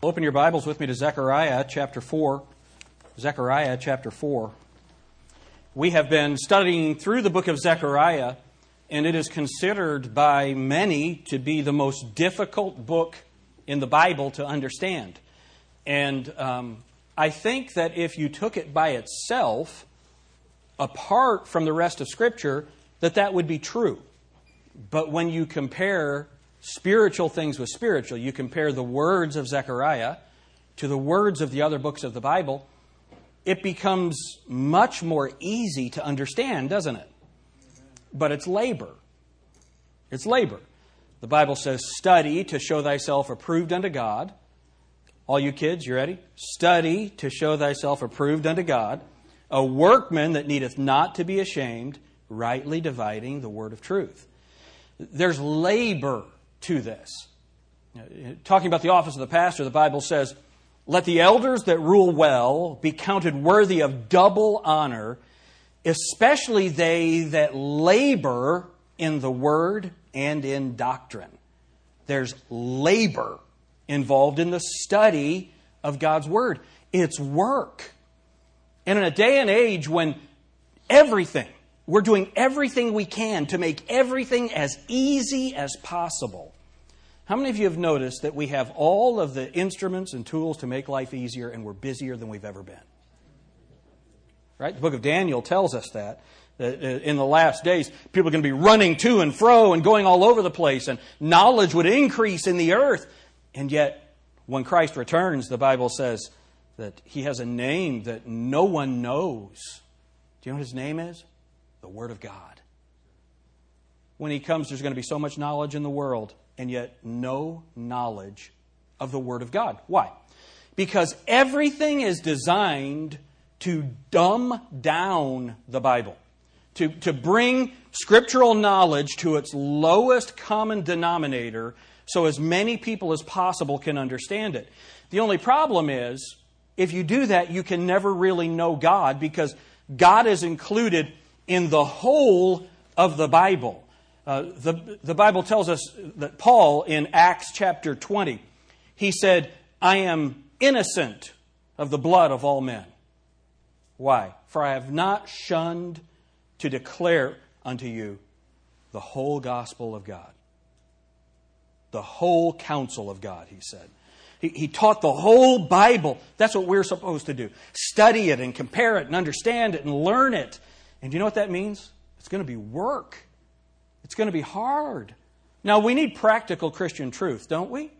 Open your Bibles with me to Zechariah chapter 4. Zechariah chapter 4. We have been studying through the book of Zechariah, and it is considered by many to be the most difficult book in the Bible to understand. And um, I think that if you took it by itself, apart from the rest of Scripture, that that would be true. But when you compare spiritual things with spiritual. You compare the words of Zechariah to the words of the other books of the Bible, it becomes much more easy to understand, doesn't it? But it's labor. It's labor. The Bible says, Study to show thyself approved unto God. All you kids, you ready? Study to show thyself approved unto God, a workman that needeth not to be ashamed, rightly dividing the word of truth. There's labor to this. Talking about the office of the pastor, the Bible says, Let the elders that rule well be counted worthy of double honor, especially they that labor in the word and in doctrine. There's labor involved in the study of God's word, it's work. And in a day and age when everything, we're doing everything we can to make everything as easy as possible. How many of you have noticed that we have all of the instruments and tools to make life easier and we're busier than we've ever been? Right? The book of Daniel tells us that. That uh, in the last days, people are going to be running to and fro and going all over the place, and knowledge would increase in the earth. And yet, when Christ returns, the Bible says that he has a name that no one knows. Do you know what his name is? The Word of God. When He comes, there's going to be so much knowledge in the world, and yet no knowledge of the Word of God. Why? Because everything is designed to dumb down the Bible, to, to bring scriptural knowledge to its lowest common denominator so as many people as possible can understand it. The only problem is, if you do that, you can never really know God because God is included in the whole of the Bible. Uh, the, the Bible tells us that Paul, in Acts chapter 20, he said, I am innocent of the blood of all men. Why? For I have not shunned to declare unto you the whole gospel of God. The whole counsel of God, he said. He, he taught the whole Bible. That's what we're supposed to do. Study it and compare it and understand it and learn it and you know what that means? It's going to be work. It's going to be hard. Now, we need practical Christian truth, don't we?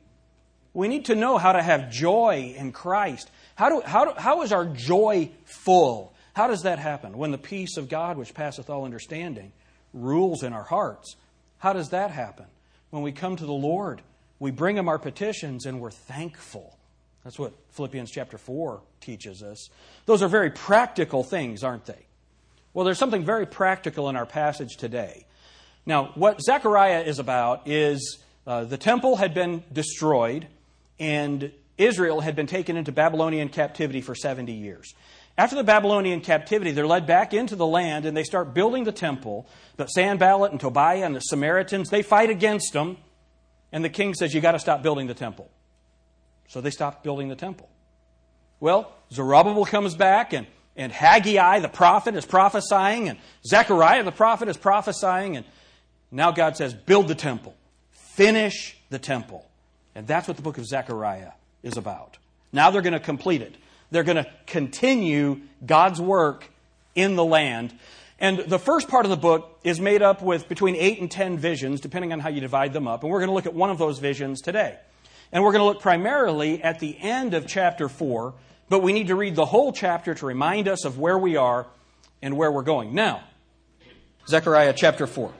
We need to know how to have joy in Christ. How, do, how, do, how is our joy full? How does that happen? When the peace of God, which passeth all understanding, rules in our hearts. How does that happen? When we come to the Lord, we bring Him our petitions and we're thankful. That's what Philippians chapter 4 teaches us. Those are very practical things, aren't they? Well, there's something very practical in our passage today. Now, what Zechariah is about is uh, the temple had been destroyed, and Israel had been taken into Babylonian captivity for 70 years. After the Babylonian captivity, they're led back into the land and they start building the temple. But Sanballat and Tobiah and the Samaritans, they fight against them. And the king says, You got to stop building the temple. So they stopped building the temple. Well, Zerubbabel comes back and and Haggai the prophet is prophesying, and Zechariah the prophet is prophesying, and now God says, Build the temple, finish the temple. And that's what the book of Zechariah is about. Now they're going to complete it. They're going to continue God's work in the land. And the first part of the book is made up with between eight and ten visions, depending on how you divide them up. And we're going to look at one of those visions today. And we're going to look primarily at the end of chapter 4 but we need to read the whole chapter to remind us of where we are and where we're going. Now, Zechariah chapter 4.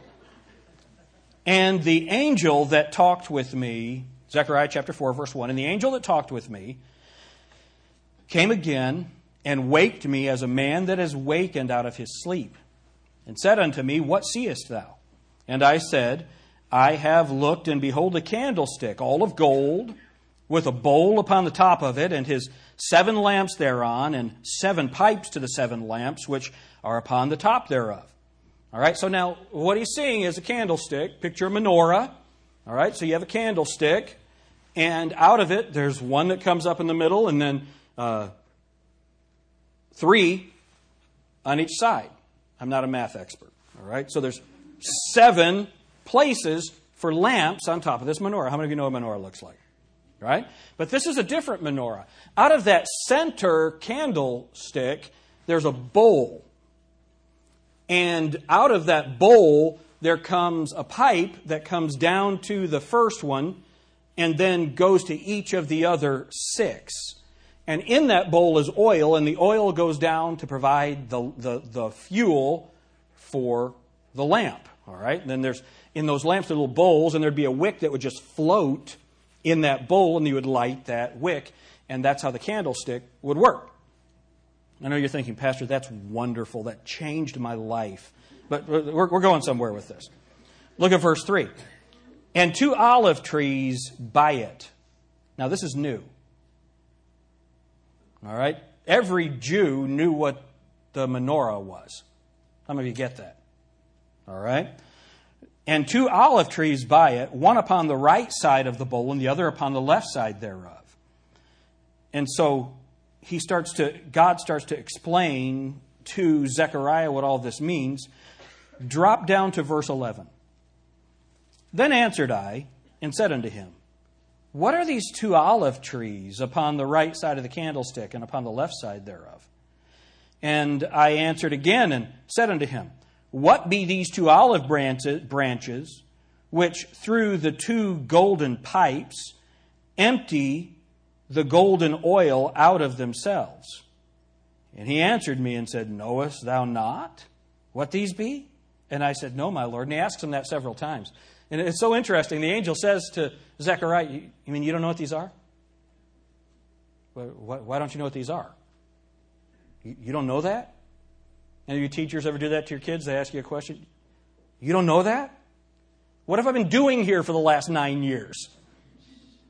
And the angel that talked with me, Zechariah chapter 4, verse 1, and the angel that talked with me came again and waked me as a man that is wakened out of his sleep, and said unto me, What seest thou? And I said, I have looked, and behold, a candlestick, all of gold, with a bowl upon the top of it, and his seven lamps thereon, and seven pipes to the seven lamps which are upon the top thereof. All right, so now what he's seeing is a candlestick. Picture a menorah. All right, so you have a candlestick, And out of it, there's one that comes up in the middle, and then uh, three on each side. I'm not a math expert, all right? So there's seven places for lamps on top of this menorah. How many of you know what a menorah looks like? Right? But this is a different menorah. Out of that center candlestick, there's a bowl. And out of that bowl, there comes a pipe that comes down to the first one and then goes to each of the other six. And in that bowl is oil, and the oil goes down to provide the, the, the fuel for the lamp. All right? And then there's in those lamps little bowls, and there'd be a wick that would just float in that bowl, and you would light that wick, and that's how the candlestick would work. I know you're thinking, Pastor, that's wonderful. That changed my life. But we're, we're going somewhere with this. Look at verse 3. And two olive trees by it. Now, this is new. All right? Every Jew knew what the menorah was. How many of you get that? All right? And two olive trees by it, one upon the right side of the bowl and the other upon the left side thereof. And so he starts to, God starts to explain to Zechariah what all this means. Drop down to verse 11. Then answered I and said unto him, What are these two olive trees upon the right side of the candlestick and upon the left side thereof? And I answered again and said unto him, What be these two olive branches which through the two golden pipes empty the golden oil out of themselves? And he answered me and said, Knowest thou not what these be? And I said, No, my Lord. And he asks him that several times. And it's so interesting. The angel says to Zechariah, You mean you don't know what these are? Why don't you know what these are? You don't know that? Any of you teachers ever do that to your kids? They ask you a question. You don't know that? What have I been doing here for the last nine years?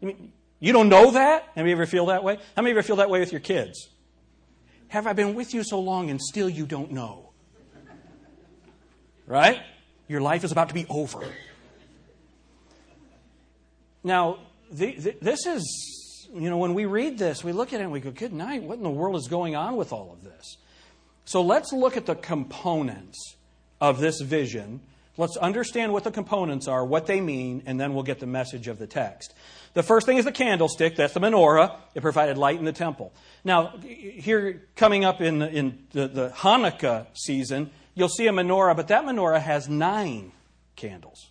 You, mean, you don't know that? Have you ever feel that way? How many of you ever feel that way with your kids? Have I been with you so long and still you don't know? Right? Your life is about to be over. Now, the, the, this is, you know, when we read this, we look at it and we go, good night, what in the world is going on with all of this? So let's look at the components of this vision. Let's understand what the components are, what they mean, and then we'll get the message of the text. The first thing is the candlestick. That's the menorah. It provided light in the temple. Now, here coming up in the, in the, the Hanukkah season, you'll see a menorah, but that menorah has nine candles.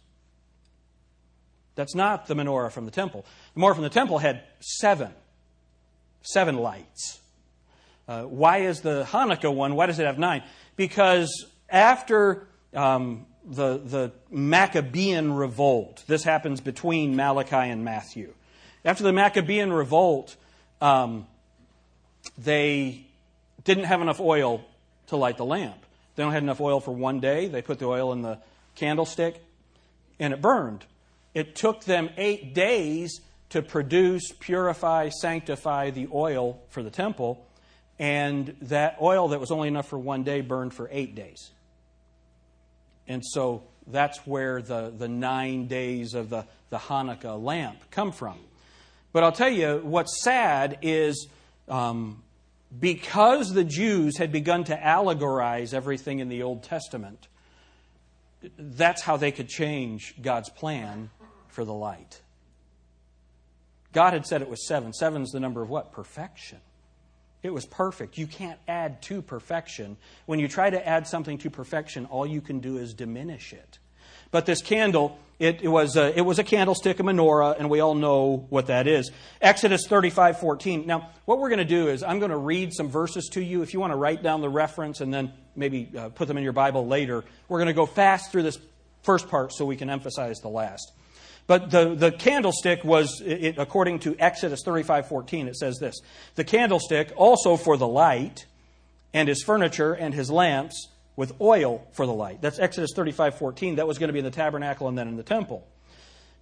That's not the menorah from the temple. The menorah from the temple had seven, seven lights. Uh, why is the Hanukkah one? Why does it have nine? Because after um, the the Maccabean revolt, this happens between Malachi and Matthew. After the Maccabean revolt, um, they didn't have enough oil to light the lamp. They don't have enough oil for one day. They put the oil in the candlestick, and it burned. It took them eight days to produce, purify, sanctify the oil for the temple, and that oil that was only enough for one day burned for eight days. And so that's where the, the nine days of the, the Hanukkah lamp come from. But I'll tell you, what's sad is um, because the Jews had begun to allegorize everything in the Old Testament, that's how they could change God's plan for the light. God had said it was seven. Seven's the number of what? Perfection. It was perfect. You can't add to perfection. When you try to add something to perfection, all you can do is diminish it. But this candle, it, it, was a, it was a candlestick, a menorah, and we all know what that is. Exodus 35 14. Now, what we're going to do is I'm going to read some verses to you. If you want to write down the reference and then maybe uh, put them in your Bible later, we're going to go fast through this first part so we can emphasize the last. But the, the candlestick was, it, according to Exodus 35:14, it says this: the candlestick also for the light, and his furniture and his lamps with oil for the light. That's Exodus 35:14. That was going to be in the tabernacle and then in the temple.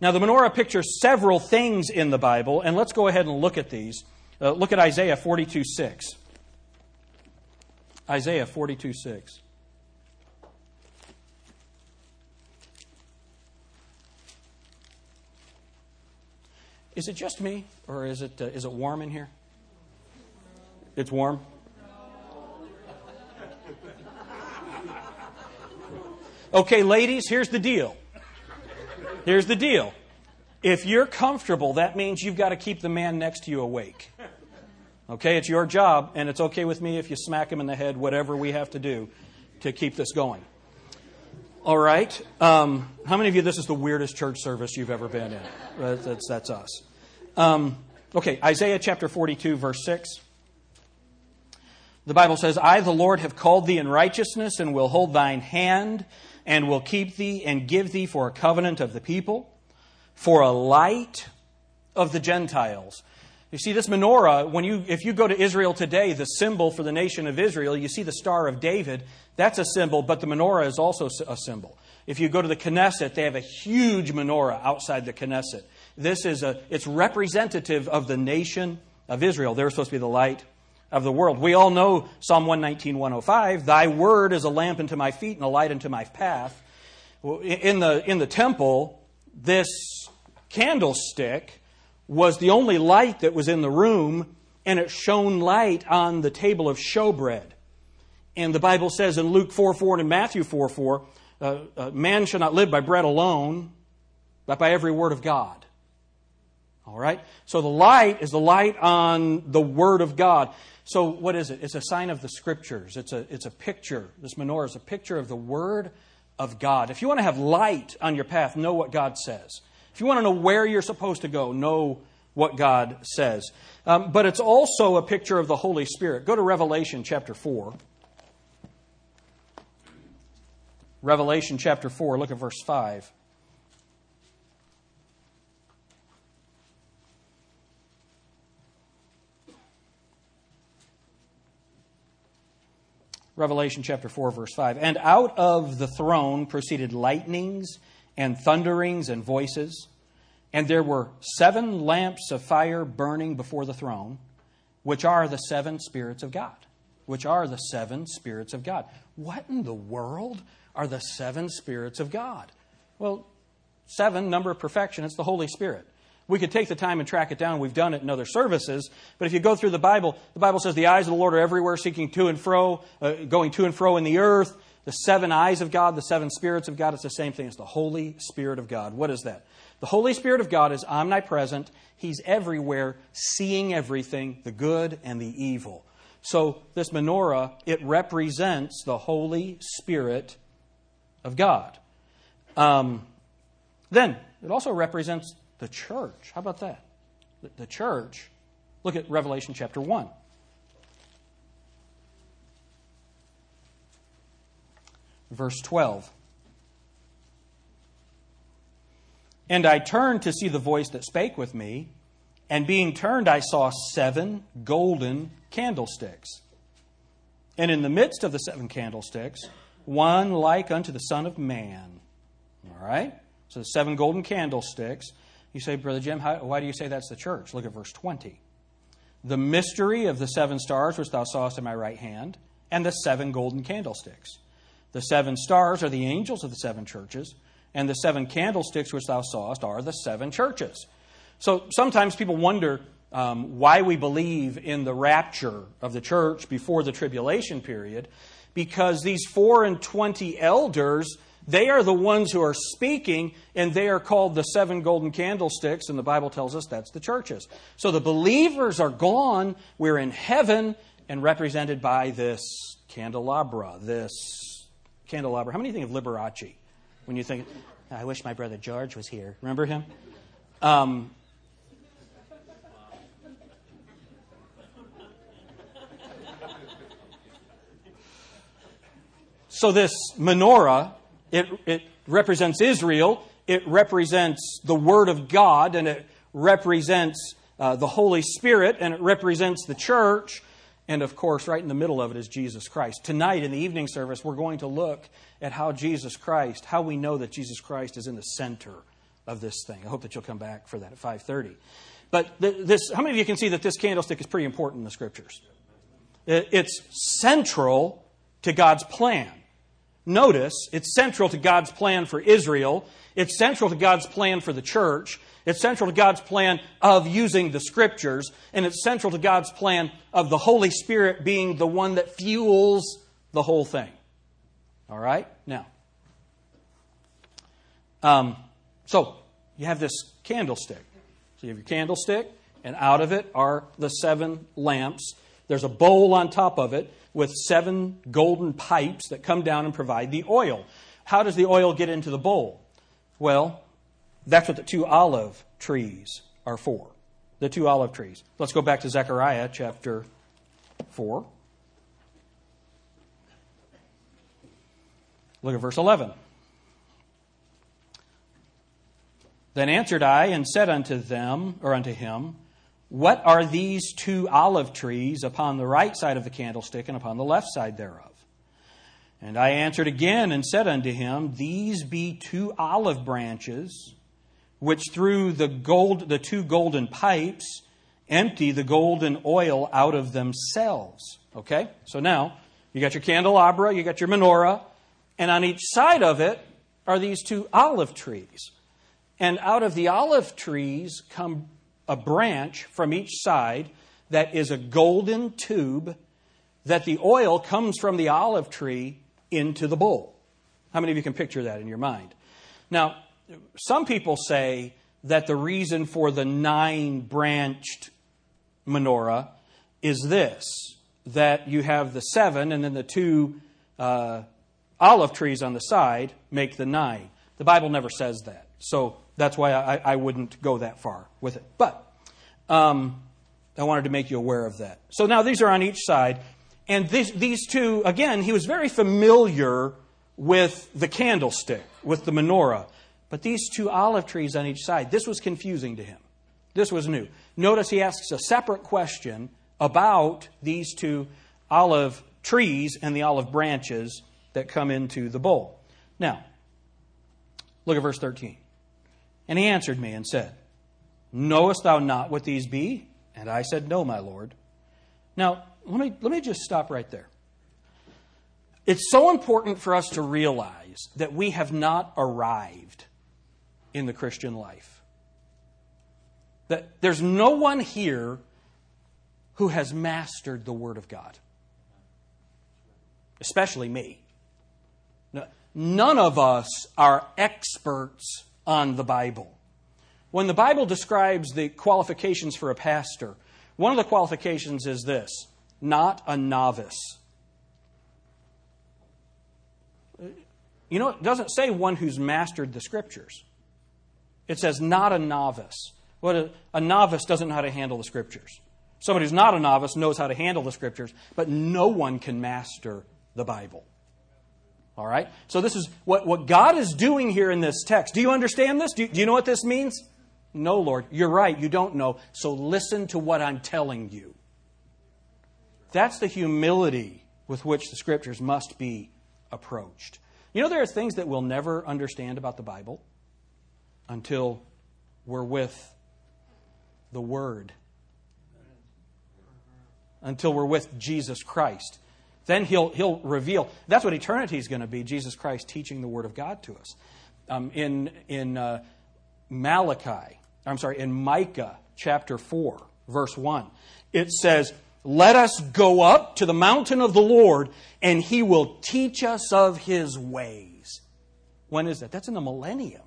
Now the menorah pictures several things in the Bible, and let's go ahead and look at these. Uh, look at Isaiah 42:6. Isaiah 42:6. Is it just me, or is it, uh, is it warm in here? It's warm? Okay, ladies, here's the deal. Here's the deal. If you're comfortable, that means you've got to keep the man next to you awake. Okay, it's your job, and it's okay with me if you smack him in the head, whatever we have to do to keep this going. All right. Um, how many of you, this is the weirdest church service you've ever been in? That's, that's us. Um, okay, Isaiah chapter 42, verse 6. The Bible says, I, the Lord, have called thee in righteousness and will hold thine hand and will keep thee and give thee for a covenant of the people, for a light of the Gentiles. You see, this menorah, when you, if you go to Israel today, the symbol for the nation of Israel, you see the Star of David. That's a symbol, but the menorah is also a symbol. If you go to the Knesset, they have a huge menorah outside the Knesset. This is a, it's representative of the nation of Israel. They're supposed to be the light of the world. We all know Psalm 119, 105. Thy word is a lamp unto my feet and a light unto my path. In the, in the temple, this candlestick was the only light that was in the room, and it shone light on the table of showbread. And the Bible says in Luke 4 4 and in Matthew 4 4, uh, uh, man shall not live by bread alone, but by every word of God. All right? So the light is the light on the Word of God. So, what is it? It's a sign of the Scriptures. It's a, it's a picture. This menorah is a picture of the Word of God. If you want to have light on your path, know what God says. If you want to know where you're supposed to go, know what God says. Um, but it's also a picture of the Holy Spirit. Go to Revelation chapter 4. Revelation chapter 4, look at verse 5. Revelation chapter 4, verse 5. And out of the throne proceeded lightnings and thunderings and voices. And there were seven lamps of fire burning before the throne, which are the seven spirits of God. Which are the seven spirits of God. What in the world are the seven spirits of God? Well, seven, number of perfection, it's the Holy Spirit. We could take the time and track it down. We've done it in other services. But if you go through the Bible, the Bible says the eyes of the Lord are everywhere, seeking to and fro, uh, going to and fro in the earth. The seven eyes of God, the seven spirits of God, it's the same thing. It's the Holy Spirit of God. What is that? The Holy Spirit of God is omnipresent. He's everywhere, seeing everything, the good and the evil. So this menorah, it represents the Holy Spirit of God. Um, then, it also represents the church. How about that? The church. Look at Revelation chapter 1. Verse 12. And I turned to see the voice that spake with me, and being turned, I saw seven golden candlesticks. And in the midst of the seven candlesticks, one like unto the Son of Man. All right? So the seven golden candlesticks. You say, Brother Jim, how, why do you say that's the church? Look at verse 20. The mystery of the seven stars which thou sawest in my right hand, and the seven golden candlesticks. The seven stars are the angels of the seven churches, and the seven candlesticks which thou sawest are the seven churches. So sometimes people wonder um, why we believe in the rapture of the church before the tribulation period, because these four and twenty elders they are the ones who are speaking, and they are called the seven golden candlesticks, and the Bible tells us that's the churches. So the believers are gone. We're in heaven and represented by this candelabra, this candelabra. How many think of Liberace when you think, I wish my brother George was here? Remember him? Um, so this menorah it, it represents Israel, it represents the Word of God, and it represents uh, the Holy Spirit, and it represents the church. And of course, right in the middle of it is Jesus Christ. Tonight in the evening service, we're going to look at how Jesus Christ, how we know that Jesus Christ is in the center of this thing. I hope that you'll come back for that at 5:30. But this, how many of you can see that this candlestick is pretty important in the scriptures? It's central to God's plan. Notice, it's central to God's plan for Israel. It's central to God's plan for the church. It's central to God's plan of using the Scriptures, and it's central to God's plan of the Holy Spirit being the one that fuels the whole thing. All right? Now, um, so you have this candlestick. So you have your candlestick, and out of it are the seven lamps. There's a bowl on top of it with seven golden pipes that come down and provide the oil. How does the oil get into the bowl? Well, that's what the two olive trees are for. The two olive trees. Let's go back to Zechariah chapter 4. Look at verse 11. Then answered I and said unto them, or unto him, What are these two olive trees upon the right side of the candlestick and upon the left side thereof? And I answered again and said unto him, These be two olive branches, which through the gold the two golden pipes empty the golden oil out of themselves. Okay? So now you got your candelabra, you got your menorah, and on each side of it are these two olive trees. And out of the olive trees come a branch from each side that is a golden tube that the oil comes from the olive tree into the bowl. How many of you can picture that in your mind? Now, some people say that the reason for the nine branched menorah is this that you have the seven and then the two uh, olive trees on the side make the nine. The Bible never says that. So that's why I, I wouldn't go that far with it. But um, I wanted to make you aware of that. So now these are on each side. And this, these two, again, he was very familiar with the candlestick, with the menorah. But these two olive trees on each side, this was confusing to him. This was new. Notice he asks a separate question about these two olive trees and the olive branches that come into the bowl. Now, look at verse 13. And he answered me and said, Knowest thou not what these be? And I said, No, my Lord. Now, let me, let me just stop right there. It's so important for us to realize that we have not arrived in the Christian life. That there's no one here who has mastered the Word of God, especially me. None of us are experts on the Bible. When the Bible describes the qualifications for a pastor, one of the qualifications is this not a novice. You know, it doesn't say one who's mastered the scriptures. It says not a novice. What a, a, novice doesn't know how to handle the scriptures. Somebody who's not a novice knows how to handle the scriptures, but no one can master the Bible. All right? So, this is what, what God is doing here in this text. Do you understand this? Do, do you know what this means? No, Lord. You're right. You don't know. So, listen to what I'm telling you. That's the humility with which the scriptures must be approached. You know, there are things that we'll never understand about the Bible until we're with the Word, until we're with Jesus Christ. Then he'll, he'll reveal. That's what eternity is going to be Jesus Christ teaching the Word of God to us. Um, in in uh, Malachi, I'm sorry, in Micah chapter 4, verse 1, it says, Let us go up to the mountain of the Lord, and he will teach us of his ways. When is that? That's in the millennium.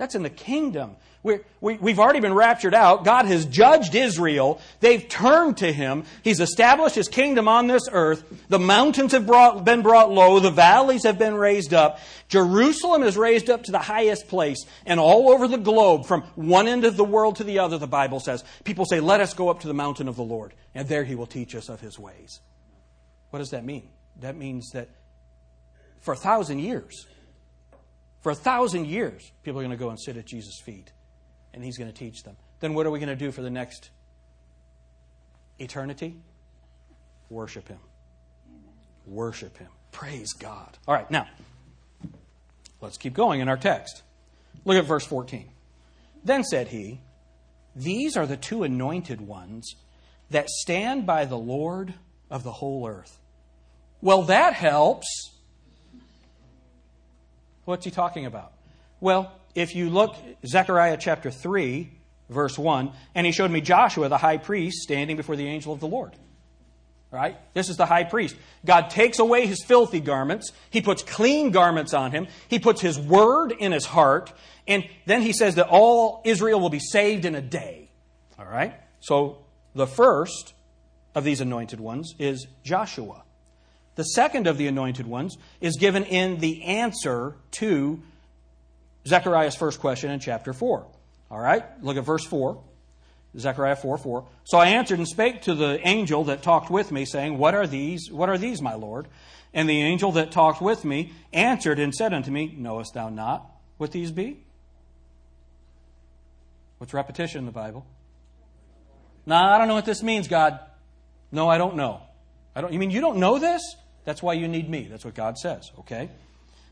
That's in the kingdom. We're, we, we have already been raptured out. God has judged Israel. They've turned to Him. He's established His kingdom on this earth. The mountains have brought, been brought low. The valleys have been raised up. Jerusalem is raised up to the highest place. And all over the globe, from one end of the world to the other, the Bible says, people say, Let us go up to the mountain of the Lord, and there He will teach us of His ways. What does that mean? That means that for a thousand years, for a thousand years, people are going to go and sit at Jesus' feet, and he's going to teach them. Then what are we going to do for the next eternity? Worship him. Worship him. Praise God. All right, now, let's keep going in our text. Look at verse 14. Then said he, These are the two anointed ones that stand by the Lord of the whole earth. Well, that helps. What's he talking about? Well, if you look, Zechariah chapter 3, verse 1, and he showed me Joshua, the high priest, standing before the angel of the Lord. Right? This is the high priest. God takes away his filthy garments. He puts clean garments on him. He puts his word in his heart. And then he says that all Israel will be saved in a day. All right? So the first of these anointed ones is Joshua. The second of the anointed ones is given in the answer to Zechariah's first question in chapter 4. All right? Look at verse 4. Zechariah 4 4. So I answered and spake to the angel that talked with me, saying, What are these? What are these, my Lord? And the angel that talked with me answered and said unto me, Knowest thou not what these be? What's repetition in the Bible? Nah, I don't know what this means, God. No, I don't know. I don't, you mean you don't know this? That's why you need me. That's what God says, okay?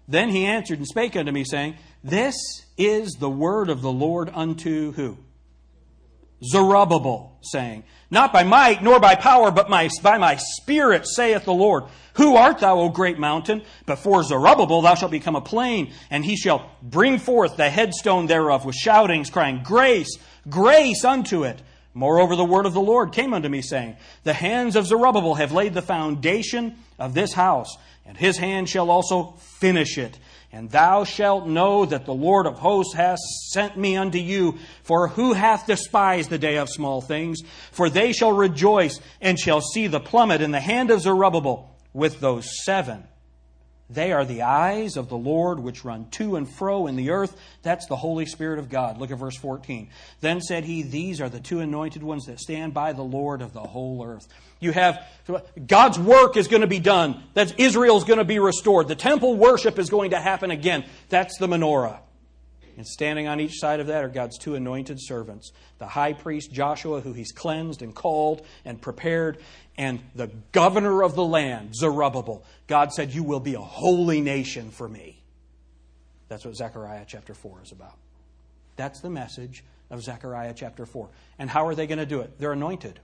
Then he answered and spake unto me, saying, This is the word of the Lord unto who? Zerubbabel, saying, Not by might nor by power, but my, by my spirit, saith the Lord. Who art thou, O great mountain? Before Zerubbabel thou shalt become a plain, and he shall bring forth the headstone thereof with shoutings, crying, Grace, grace unto it. Moreover, the word of the Lord came unto me, saying, The hands of Zerubbabel have laid the foundation of this house, and his hand shall also finish it. And thou shalt know that the Lord of hosts hath sent me unto you. For who hath despised the day of small things? For they shall rejoice and shall see the plummet in the hand of Zerubbabel with those seven. They are the eyes of the Lord which run to and fro in the earth. That's the Holy Spirit of God. Look at verse 14. Then said he, These are the two anointed ones that stand by the Lord of the whole earth. You have God's work is going to be done. That Israel's going to be restored. The temple worship is going to happen again. That's the menorah. And standing on each side of that are God's two anointed servants the high priest Joshua, who he's cleansed and called and prepared, and the governor of the land, Zerubbabel. God said, You will be a holy nation for me. That's what Zechariah chapter 4 is about. That's the message of Zechariah chapter 4. And how are they going to do it? They're anointed.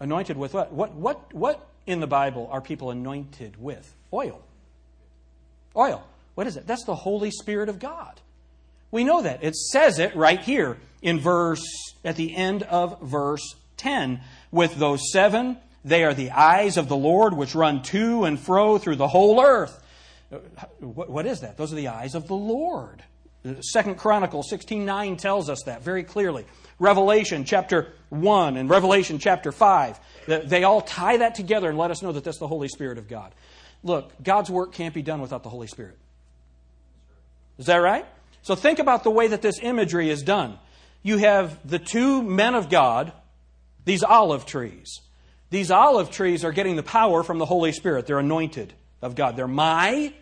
Anointed with what? What, what, what in the Bible are people anointed with? Oil. Oil. What is it? That's the Holy Spirit of God. We know that. It says it right here in verse, at the end of verse 10. With those seven, they are the eyes of the Lord which run to and fro through the whole earth. What is that? Those are the eyes of the Lord. Second Chronicles 16:9 tells us that very clearly. Revelation chapter 1 and Revelation chapter 5, they all tie that together and let us know that that's the Holy Spirit of God. Look, God's work can't be done without the Holy Spirit. Is that right? So think about the way that this imagery is done. You have the two men of God, these olive trees. These olive trees are getting the power from the Holy Spirit. They're anointed of God. They're my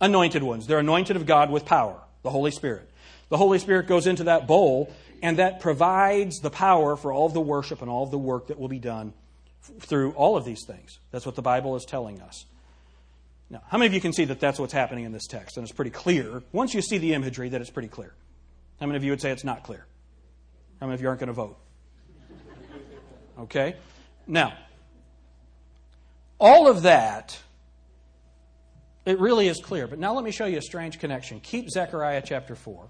anointed ones. They're anointed of God with power, the Holy Spirit. The Holy Spirit goes into that bowl, and that provides the power for all of the worship and all of the work that will be done through all of these things. That's what the Bible is telling us. Now, how many of you can see that that's what's happening in this text? And it's pretty clear. Once you see the imagery, that it's pretty clear. How many of you would say it's not clear? How many of you aren't going to vote? Okay? Now, all of that, it really is clear. But now let me show you a strange connection. Keep Zechariah chapter 4.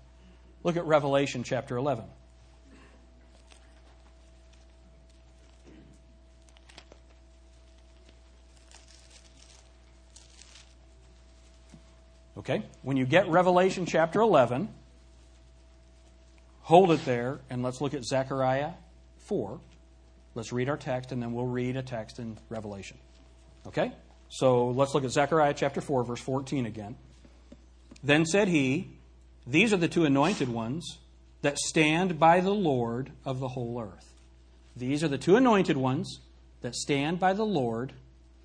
Look at Revelation chapter 11. Okay? When you get Revelation chapter 11, hold it there and let's look at Zechariah 4. Let's read our text and then we'll read a text in Revelation. Okay? So let's look at Zechariah chapter 4, verse 14 again. Then said he, These are the two anointed ones that stand by the Lord of the whole earth. These are the two anointed ones that stand by the Lord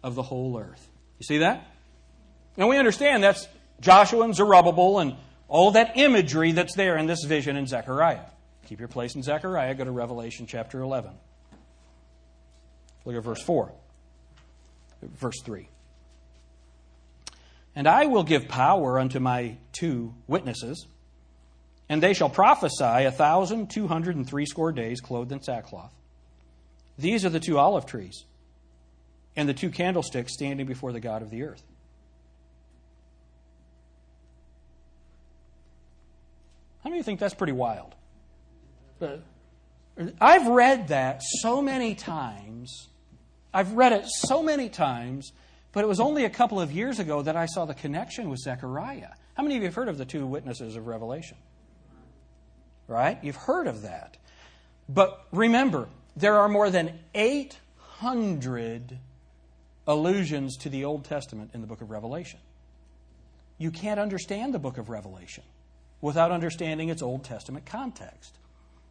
of the whole earth. You see that? And we understand that's Joshua and Zerubbabel and all that imagery that's there in this vision in Zechariah. Keep your place in Zechariah. Go to Revelation chapter 11. Look at verse 4. Verse 3. And I will give power unto my two witnesses, and they shall prophesy a thousand two hundred and threescore days clothed in sackcloth. These are the two olive trees and the two candlesticks standing before the God of the earth. How many of you think that's pretty wild? Uh, I've read that so many times. I've read it so many times, but it was only a couple of years ago that I saw the connection with Zechariah. How many of you have heard of the two witnesses of Revelation? Right? You've heard of that. But remember, there are more than 800 allusions to the Old Testament in the book of Revelation. You can't understand the book of Revelation without understanding its Old Testament context.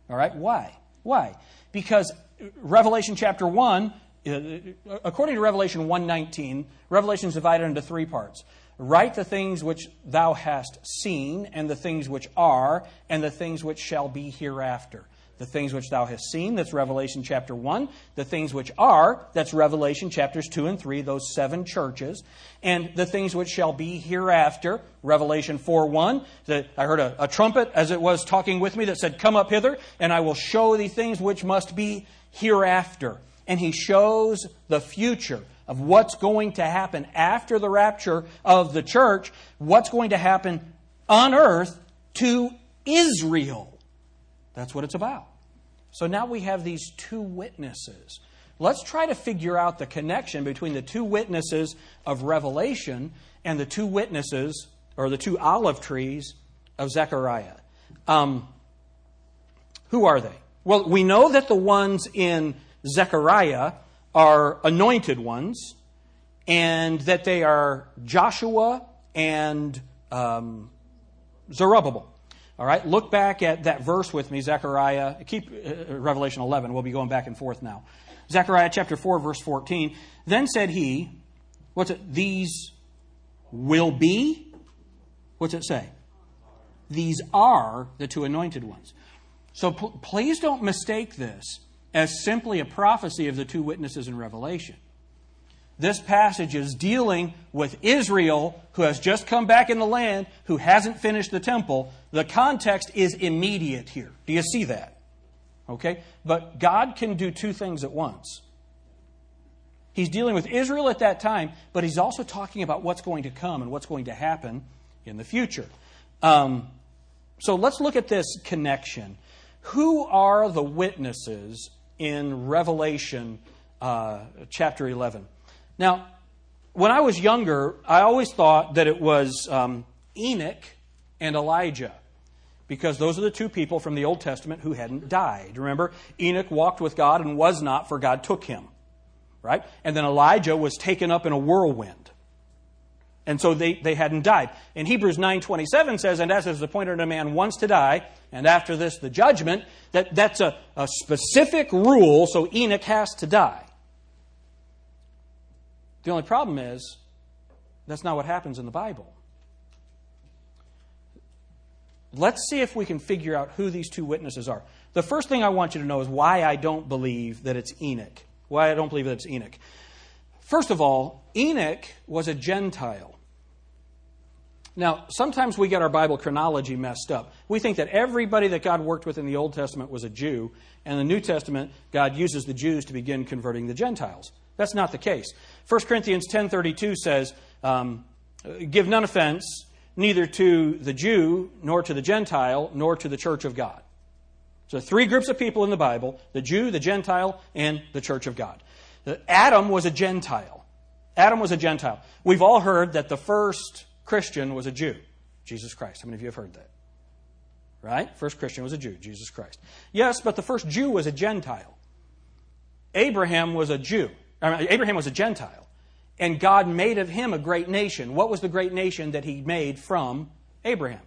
All right? Why? Why? Because Revelation chapter 1, uh, according to Revelation 119, Revelation is divided into three parts. Write the things which thou hast seen, and the things which are, and the things which shall be hereafter. The things which thou hast seen, that's Revelation chapter 1. The things which are, that's Revelation chapters 2 and 3, those seven churches. And the things which shall be hereafter, Revelation 4 1. That I heard a, a trumpet as it was talking with me that said, Come up hither, and I will show thee things which must be hereafter. And he shows the future of what's going to happen after the rapture of the church, what's going to happen on earth to Israel. That's what it's about. So now we have these two witnesses. Let's try to figure out the connection between the two witnesses of Revelation and the two witnesses, or the two olive trees of Zechariah. Um, who are they? Well, we know that the ones in Zechariah are anointed ones, and that they are Joshua and um, Zerubbabel. All right, look back at that verse with me, Zechariah. Keep uh, Revelation 11. We'll be going back and forth now. Zechariah chapter 4, verse 14. Then said he, what's it? These will be, what's it say? These are the two anointed ones. So pl- please don't mistake this as simply a prophecy of the two witnesses in Revelation. This passage is dealing with Israel, who has just come back in the land, who hasn't finished the temple. The context is immediate here. Do you see that? Okay? But God can do two things at once. He's dealing with Israel at that time, but he's also talking about what's going to come and what's going to happen in the future. Um, so let's look at this connection. Who are the witnesses in Revelation uh, chapter 11? Now, when I was younger, I always thought that it was um, Enoch and Elijah because those are the two people from the Old Testament who hadn't died. Remember, Enoch walked with God and was not, for God took him. Right? And then Elijah was taken up in a whirlwind. And so they, they hadn't died. In Hebrews 9.27 says, And as is appointed a man once to die, and after this the judgment, that, that's a, a specific rule, so Enoch has to die. The only problem is that's not what happens in the Bible. Let's see if we can figure out who these two witnesses are. The first thing I want you to know is why I don't believe that it's Enoch. Why I don't believe that it's Enoch. First of all, Enoch was a Gentile. Now, sometimes we get our Bible chronology messed up. We think that everybody that God worked with in the Old Testament was a Jew, and in the New Testament, God uses the Jews to begin converting the Gentiles. That's not the case. 1 Corinthians 10.32 says, um, Give none offense, neither to the Jew, nor to the Gentile, nor to the church of God. So three groups of people in the Bible, the Jew, the Gentile, and the church of God. Adam was a Gentile. Adam was a Gentile. We've all heard that the first Christian was a Jew, Jesus Christ. How many of you have heard that? Right? First Christian was a Jew, Jesus Christ. Yes, but the first Jew was a Gentile. Abraham was a Jew. Abraham was a Gentile, and God made of him a great nation. What was the great nation that he made from Abraham?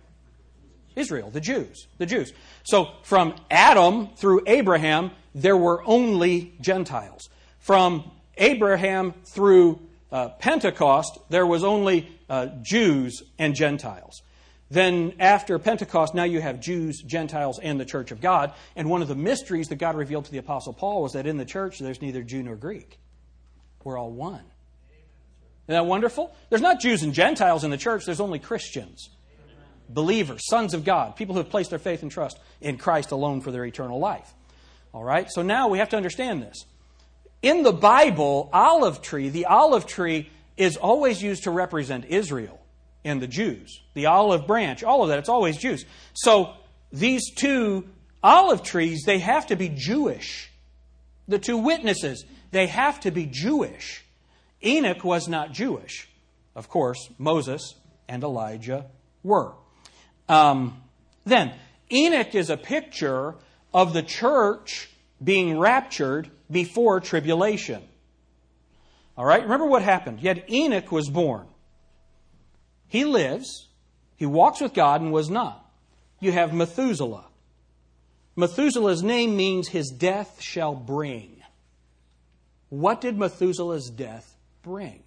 Israel, the Jews, the Jews. So from Adam through Abraham, there were only Gentiles. From Abraham through uh, Pentecost, there was only uh, Jews and Gentiles. Then, after Pentecost, now you have Jews, Gentiles, and the church of God. And one of the mysteries that God revealed to the Apostle Paul was that in the church there's neither Jew nor Greek. We're all one. Isn't that wonderful? There's not Jews and Gentiles in the church, there's only Christians, believers, sons of God, people who have placed their faith and trust in Christ alone for their eternal life. All right? So now we have to understand this. In the Bible, olive tree, the olive tree is always used to represent Israel and the Jews. The olive branch, all of that, it's always Jews. So these two olive trees, they have to be Jewish. The two witnesses, they have to be Jewish. Enoch was not Jewish. Of course, Moses and Elijah were. Um, then, Enoch is a picture of the church being raptured before tribulation. All right, remember what happened. Yet Enoch was born. He lives, he walks with God and was not. You have Methuselah. Methuselah's name means his death shall bring. What did Methuselah's death bring?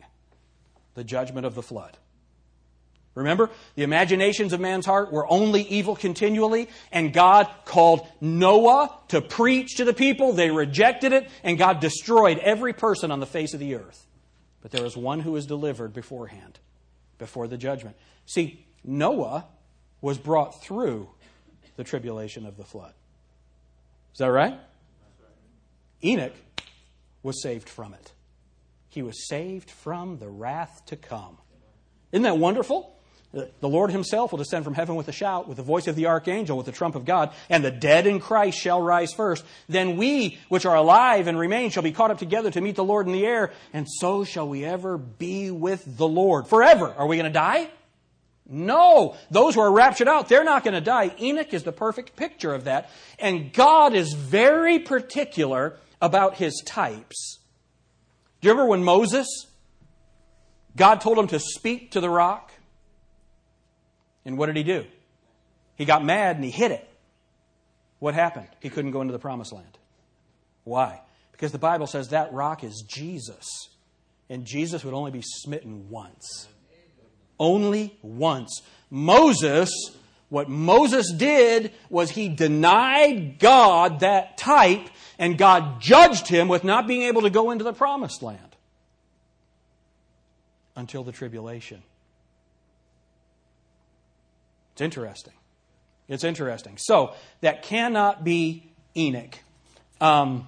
The judgment of the flood. Remember, the imaginations of man's heart were only evil continually, and God called Noah to preach to the people. They rejected it, and God destroyed every person on the face of the earth. But there was one who was delivered beforehand, before the judgment. See, Noah was brought through the tribulation of the flood. Is that right? Enoch was saved from it. He was saved from the wrath to come. Isn't that wonderful? The Lord himself will descend from heaven with a shout, with the voice of the archangel, with the trump of God, and the dead in Christ shall rise first. Then we, which are alive and remain, shall be caught up together to meet the Lord in the air, and so shall we ever be with the Lord. Forever. Are we going to die? No. Those who are raptured out, they're not going to die. Enoch is the perfect picture of that. And God is very particular about his types. Do you remember when Moses, God told him to speak to the rock? And what did he do? He got mad and he hit it. What happened? He couldn't go into the promised land. Why? Because the Bible says that rock is Jesus. And Jesus would only be smitten once. Only once. Moses, what Moses did was he denied God that type, and God judged him with not being able to go into the promised land until the tribulation. It's interesting. It's interesting. So, that cannot be Enoch. Um,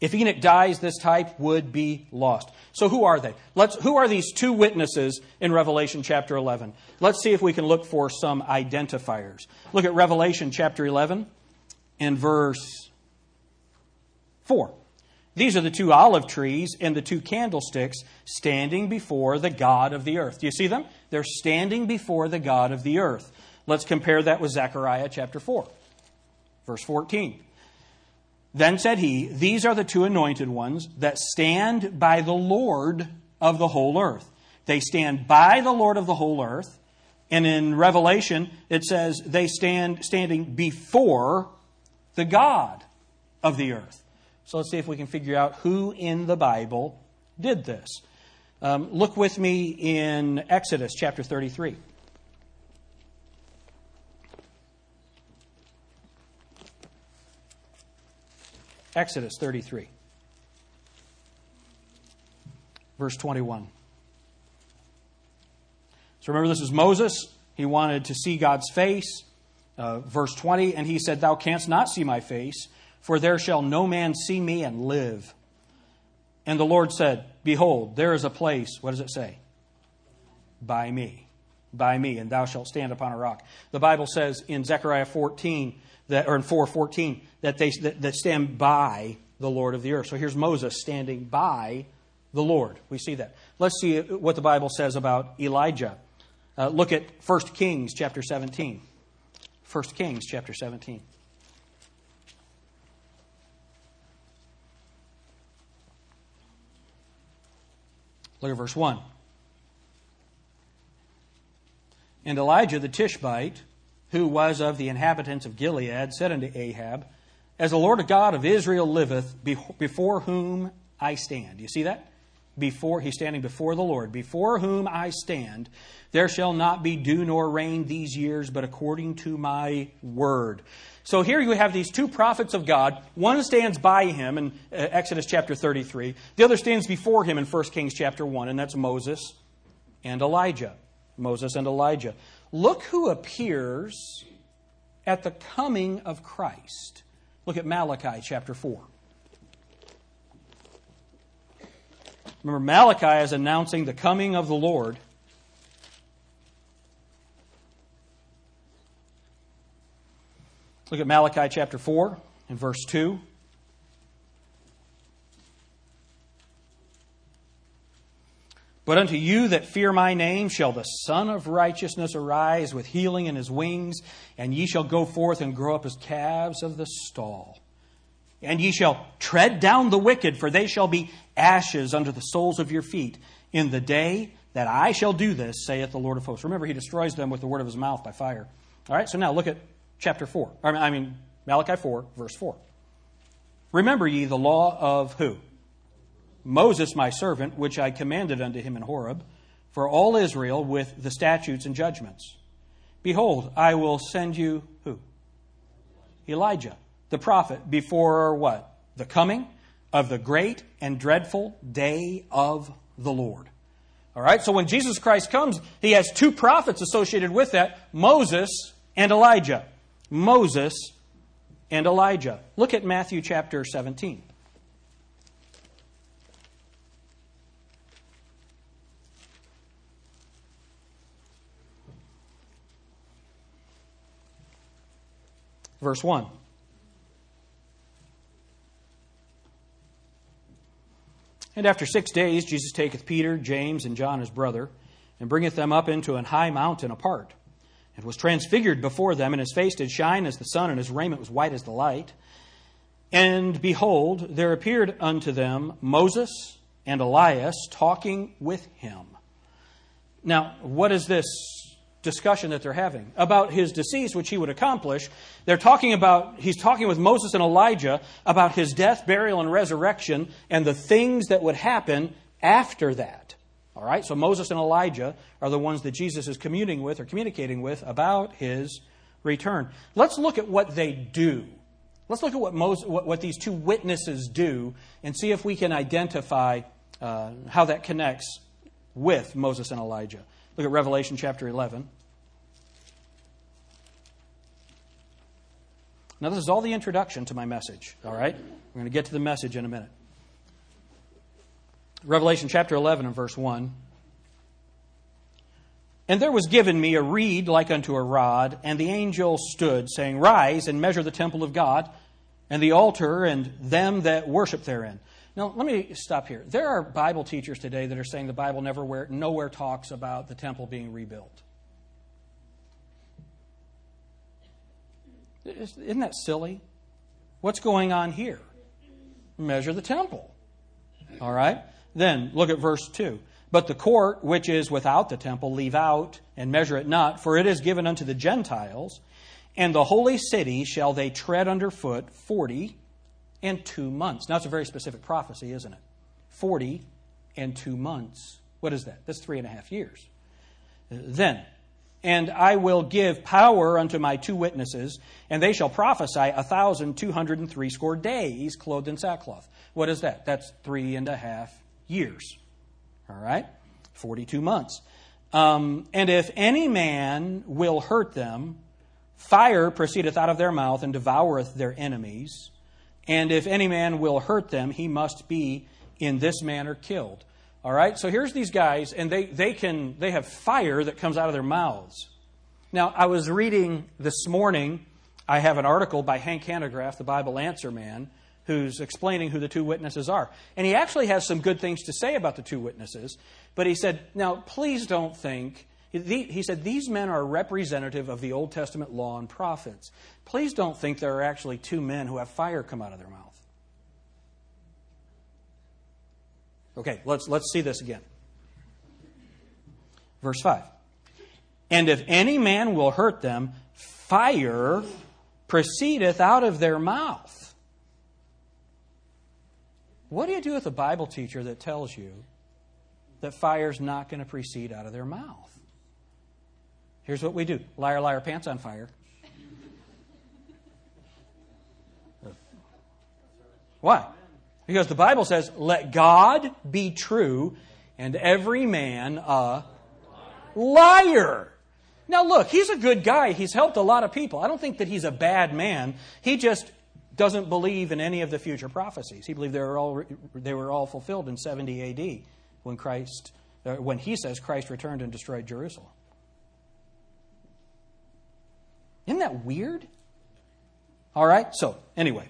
if Enoch dies, this type would be lost. So, who are they? Let's, who are these two witnesses in Revelation chapter 11? Let's see if we can look for some identifiers. Look at Revelation chapter 11 and verse 4. These are the two olive trees and the two candlesticks standing before the God of the earth. Do you see them? They're standing before the God of the earth. Let's compare that with Zechariah chapter 4, verse 14. Then said he, These are the two anointed ones that stand by the Lord of the whole earth. They stand by the Lord of the whole earth. And in Revelation, it says they stand standing before the God of the earth. So let's see if we can figure out who in the Bible did this. Um, look with me in Exodus chapter 33. Exodus 33, verse 21. So remember, this is Moses. He wanted to see God's face. Uh, verse 20, and he said, Thou canst not see my face, for there shall no man see me and live. And the Lord said, Behold, there is a place, what does it say? By me. By me, and thou shalt stand upon a rock. The Bible says in Zechariah 14, that, or in 414, that they that, that stand by the Lord of the earth. So here's Moses standing by the Lord. We see that. Let's see what the Bible says about Elijah. Uh, look at 1 Kings chapter 17. 1 Kings chapter 17. Look at verse 1. And Elijah the Tishbite, who was of the inhabitants of Gilead, said unto Ahab, As the Lord God of Israel liveth, before whom I stand. You see that? Before he's standing before the Lord, before whom I stand, there shall not be dew nor rain these years, but according to my word. So here you have these two prophets of God. One stands by him in uh, Exodus chapter 33. The other stands before him in 1 Kings chapter 1, and that's Moses and Elijah. Moses and Elijah. Look who appears at the coming of Christ. Look at Malachi chapter 4. Remember, Malachi is announcing the coming of the Lord. Look at Malachi chapter 4 and verse 2. But unto you that fear my name shall the Sun of Righteousness arise with healing in his wings, and ye shall go forth and grow up as calves of the stall. And ye shall tread down the wicked, for they shall be ashes under the soles of your feet in the day that I shall do this, saith the Lord of hosts. Remember, he destroys them with the word of his mouth by fire. All right, so now look at chapter 4. I mean, Malachi 4, verse 4. Remember ye the law of who? Moses, my servant, which I commanded unto him in Horeb, for all Israel with the statutes and judgments. Behold, I will send you who? Elijah, the prophet, before what? The coming of the great and dreadful day of the Lord. All right, so when Jesus Christ comes, he has two prophets associated with that Moses and Elijah. Moses and Elijah. Look at Matthew chapter 17. Verse 1. And after six days, Jesus taketh Peter, James, and John his brother, and bringeth them up into an high mountain apart, and was transfigured before them, and his face did shine as the sun, and his raiment was white as the light. And behold, there appeared unto them Moses and Elias talking with him. Now, what is this discussion that they're having about his decease, which he would accomplish. They're talking about, he's talking with Moses and Elijah about his death, burial, and resurrection and the things that would happen after that. All right, so Moses and Elijah are the ones that Jesus is communing with or communicating with about his return. Let's look at what they do. Let's look at what, Moses, what, what these two witnesses do and see if we can identify uh, how that connects with Moses and Elijah. Look at Revelation chapter 11. Now, this is all the introduction to my message, all right? We're going to get to the message in a minute. Revelation chapter 11 and verse 1. And there was given me a reed like unto a rod, and the angel stood, saying, Rise and measure the temple of God, and the altar, and them that worship therein. Now, let me stop here. There are Bible teachers today that are saying the Bible never nowhere talks about the temple being rebuilt. Isn't that silly? What's going on here? Measure the temple. All right? Then look at verse 2. But the court which is without the temple leave out and measure it not, for it is given unto the Gentiles, and the holy city shall they tread under foot forty and two months. Now, it's a very specific prophecy, isn't it? 40 and two months. What is that? That's three and a half years. Then, and I will give power unto my two witnesses, and they shall prophesy a thousand two hundred and three score days clothed in sackcloth. What is that? That's three and a half years. All right? 42 months. Um, and if any man will hurt them, fire proceedeth out of their mouth and devoureth their enemies. And if any man will hurt them, he must be in this manner killed. All right? So here's these guys, and they, they can they have fire that comes out of their mouths. Now, I was reading this morning, I have an article by Hank Hanegraaff, the Bible Answer Man, who's explaining who the two witnesses are. And he actually has some good things to say about the two witnesses, but he said, now please don't think he said, These men are representative of the Old Testament law and prophets. Please don't think there are actually two men who have fire come out of their mouth. Okay, let's, let's see this again. Verse 5. And if any man will hurt them, fire proceedeth out of their mouth. What do you do with a Bible teacher that tells you that fire's not going to proceed out of their mouth? Here's what we do liar, liar, pants on fire. Why? Because the Bible says, let God be true and every man a liar. Now, look, he's a good guy. He's helped a lot of people. I don't think that he's a bad man. He just doesn't believe in any of the future prophecies. He believed they were all, they were all fulfilled in 70 AD when Christ, uh, when he says Christ returned and destroyed Jerusalem. Isn't that weird? All right? So, anyway,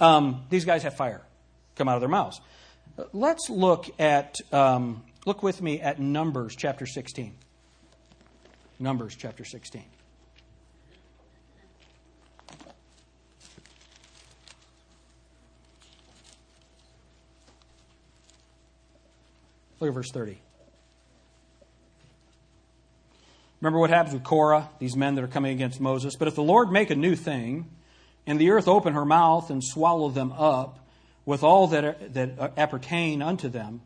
um, these guys have fire come out of their mouths. Let's look at, um, look with me at Numbers chapter 16. Numbers chapter 16. Look at verse 30. Remember what happens with Korah, these men that are coming against Moses. But if the Lord make a new thing, and the earth open her mouth and swallow them up with all that, that appertain unto them,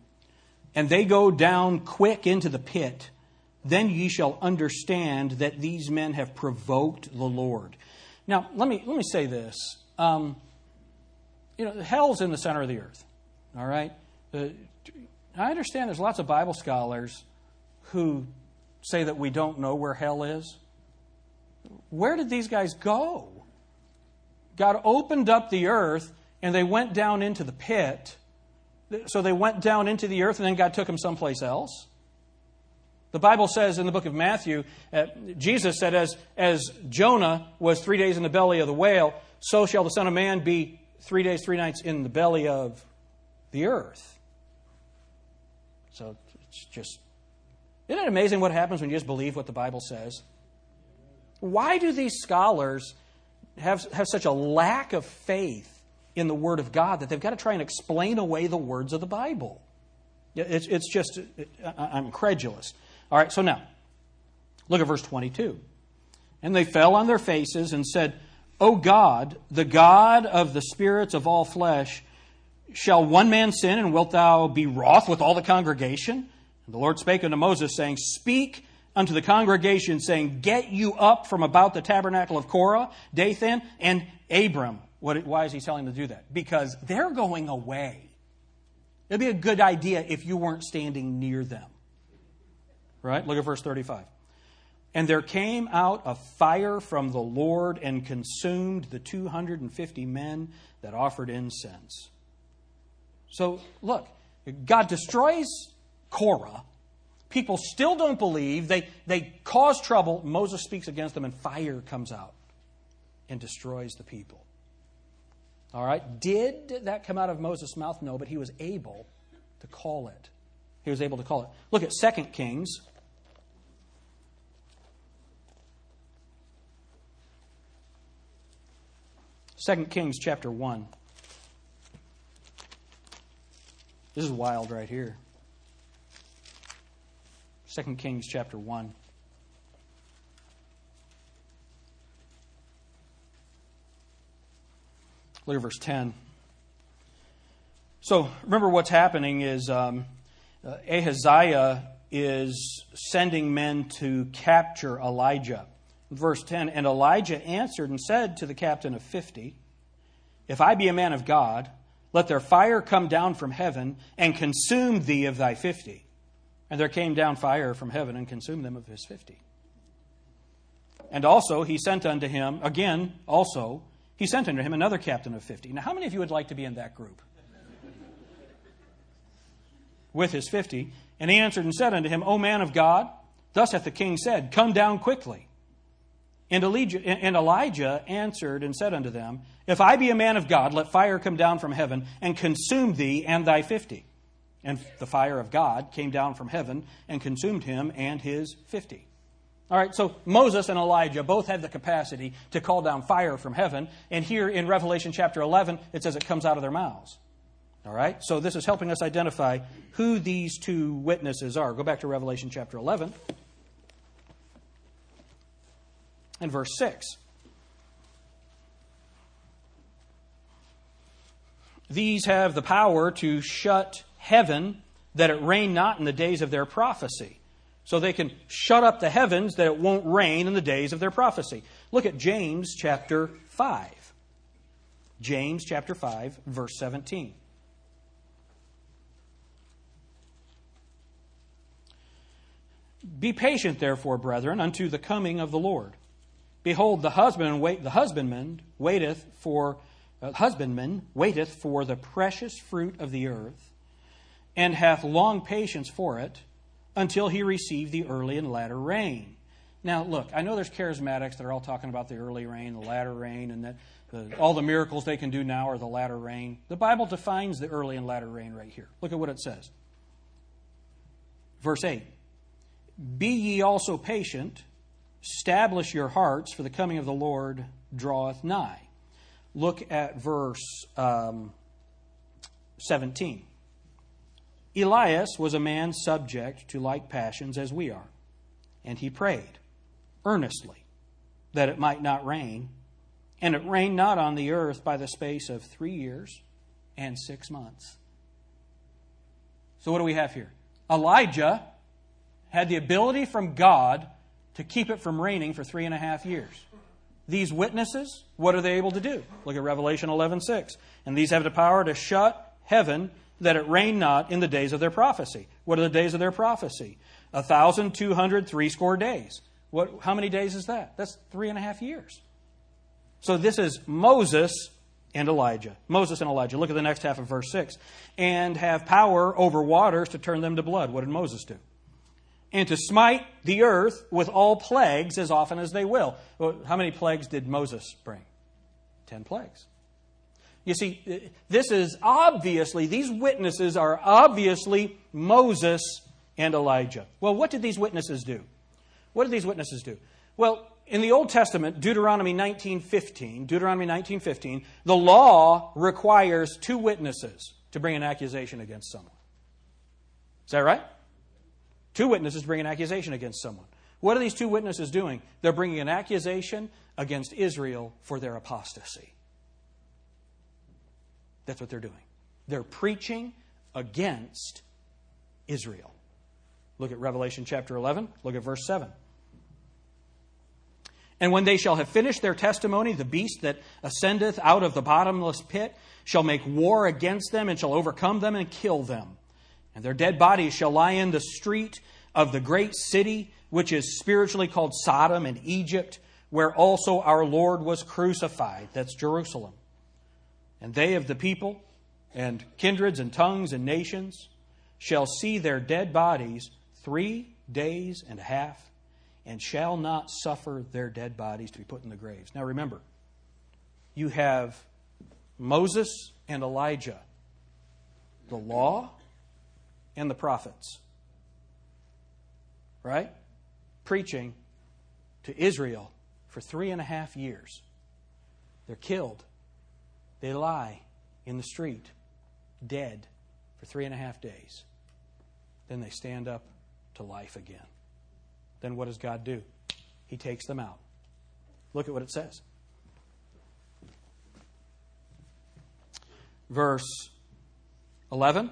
and they go down quick into the pit, then ye shall understand that these men have provoked the Lord. Now, let me, let me say this. Um, you know, hell's in the center of the earth, all right? Uh, I understand there's lots of Bible scholars who say that we don't know where hell is. Where did these guys go? God opened up the earth and they went down into the pit. So they went down into the earth and then God took them someplace else. The Bible says in the book of Matthew, uh, Jesus said, as, as Jonah was three days in the belly of the whale, so shall the Son of Man be three days, three nights in the belly of the earth. So it's just, isn't it amazing what happens when you just believe what the Bible says? Why do these scholars have, have such a lack of faith in the Word of God that they've got to try and explain away the words of the Bible? It's, it's just, I'm incredulous. All right, so now, look at verse 22. And they fell on their faces and said, O God, the God of the spirits of all flesh, Shall one man sin, and wilt thou be wroth with all the congregation? And the Lord spake unto Moses, saying, Speak unto the congregation, saying, Get you up from about the tabernacle of Korah, Dathan, and Abiram. What, why is he telling them to do that? Because they're going away. It'd be a good idea if you weren't standing near them. Right? Look at verse 35. And there came out a fire from the Lord and consumed the 250 men that offered incense. So, look, God destroys Korah. People still don't believe. They, they cause trouble. Moses speaks against them, and fire comes out and destroys the people. All right? Did that come out of Moses' mouth? No, but he was able to call it. He was able to call it. Look at 2 Kings. Second Kings chapter 1. This is wild right here. 2 Kings chapter 1. Look at verse 10. So remember what's happening is um, uh, Ahaziah is sending men to capture Elijah. Verse 10 And Elijah answered and said to the captain of fifty, If I be a man of God, let their fire come down from heaven and consume thee of thy fifty. And there came down fire from heaven and consumed them of his fifty. And also he sent unto him, again, also, he sent unto him another captain of fifty. Now, how many of you would like to be in that group? With his fifty. And he answered and said unto him, O man of God, thus hath the king said, Come down quickly. And Elijah, and Elijah answered and said unto them, If I be a man of God, let fire come down from heaven and consume thee and thy fifty. And the fire of God came down from heaven and consumed him and his fifty. All right, so Moses and Elijah both have the capacity to call down fire from heaven. And here in Revelation chapter 11, it says it comes out of their mouths. All right, so this is helping us identify who these two witnesses are. Go back to Revelation chapter 11 and verse 6. These have the power to shut heaven that it rain not in the days of their prophecy. So they can shut up the heavens that it won't rain in the days of their prophecy. Look at James chapter 5. James chapter 5, verse 17. Be patient, therefore, brethren, unto the coming of the Lord. Behold, the husband wait, the husbandman waiteth for uh, husbandman waiteth for the precious fruit of the earth, and hath long patience for it, until he receive the early and latter rain. Now, look, I know there's charismatics that are all talking about the early rain, the latter rain, and that the, all the miracles they can do now are the latter rain. The Bible defines the early and latter rain right here. Look at what it says. Verse 8 Be ye also patient, establish your hearts, for the coming of the Lord draweth nigh. Look at verse um, 17. Elias was a man subject to like passions as we are, and he prayed earnestly that it might not rain. And it rained not on the earth by the space of three years and six months. So, what do we have here? Elijah had the ability from God to keep it from raining for three and a half years. These witnesses, what are they able to do? Look at Revelation 11:6. And these have the power to shut heaven that it rain not in the days of their prophecy. What are the days of their prophecy? A thousand two hundred three score days. What, how many days is that? That's three and a half years. So this is Moses and Elijah. Moses and Elijah. Look at the next half of verse 6. And have power over waters to turn them to blood. What did Moses do? And to smite the earth with all plagues as often as they will. How many plagues did Moses bring? Ten plagues. You see, this is obviously, these witnesses are obviously Moses and Elijah. Well, what did these witnesses do? What did these witnesses do? Well, in the Old Testament, Deuteronomy 19:15, Deuteronomy 19:15, the law requires two witnesses to bring an accusation against someone. Is that right? Two witnesses bring an accusation against someone. What are these two witnesses doing? They're bringing an accusation against Israel for their apostasy. That's what they're doing. They're preaching against Israel. Look at Revelation chapter 11. Look at verse 7. And when they shall have finished their testimony, the beast that ascendeth out of the bottomless pit shall make war against them and shall overcome them and kill them. And their dead bodies shall lie in the street of the great city, which is spiritually called Sodom and Egypt, where also our Lord was crucified. That's Jerusalem. And they of the people and kindreds and tongues and nations shall see their dead bodies three days and a half and shall not suffer their dead bodies to be put in the graves. Now remember, you have Moses and Elijah, the law and the prophets, right? Preaching to Israel for three and a half years. They're killed. They lie in the street, dead, for three and a half days. Then they stand up to life again then what does God do? He takes them out. Look at what it says. Verse 11.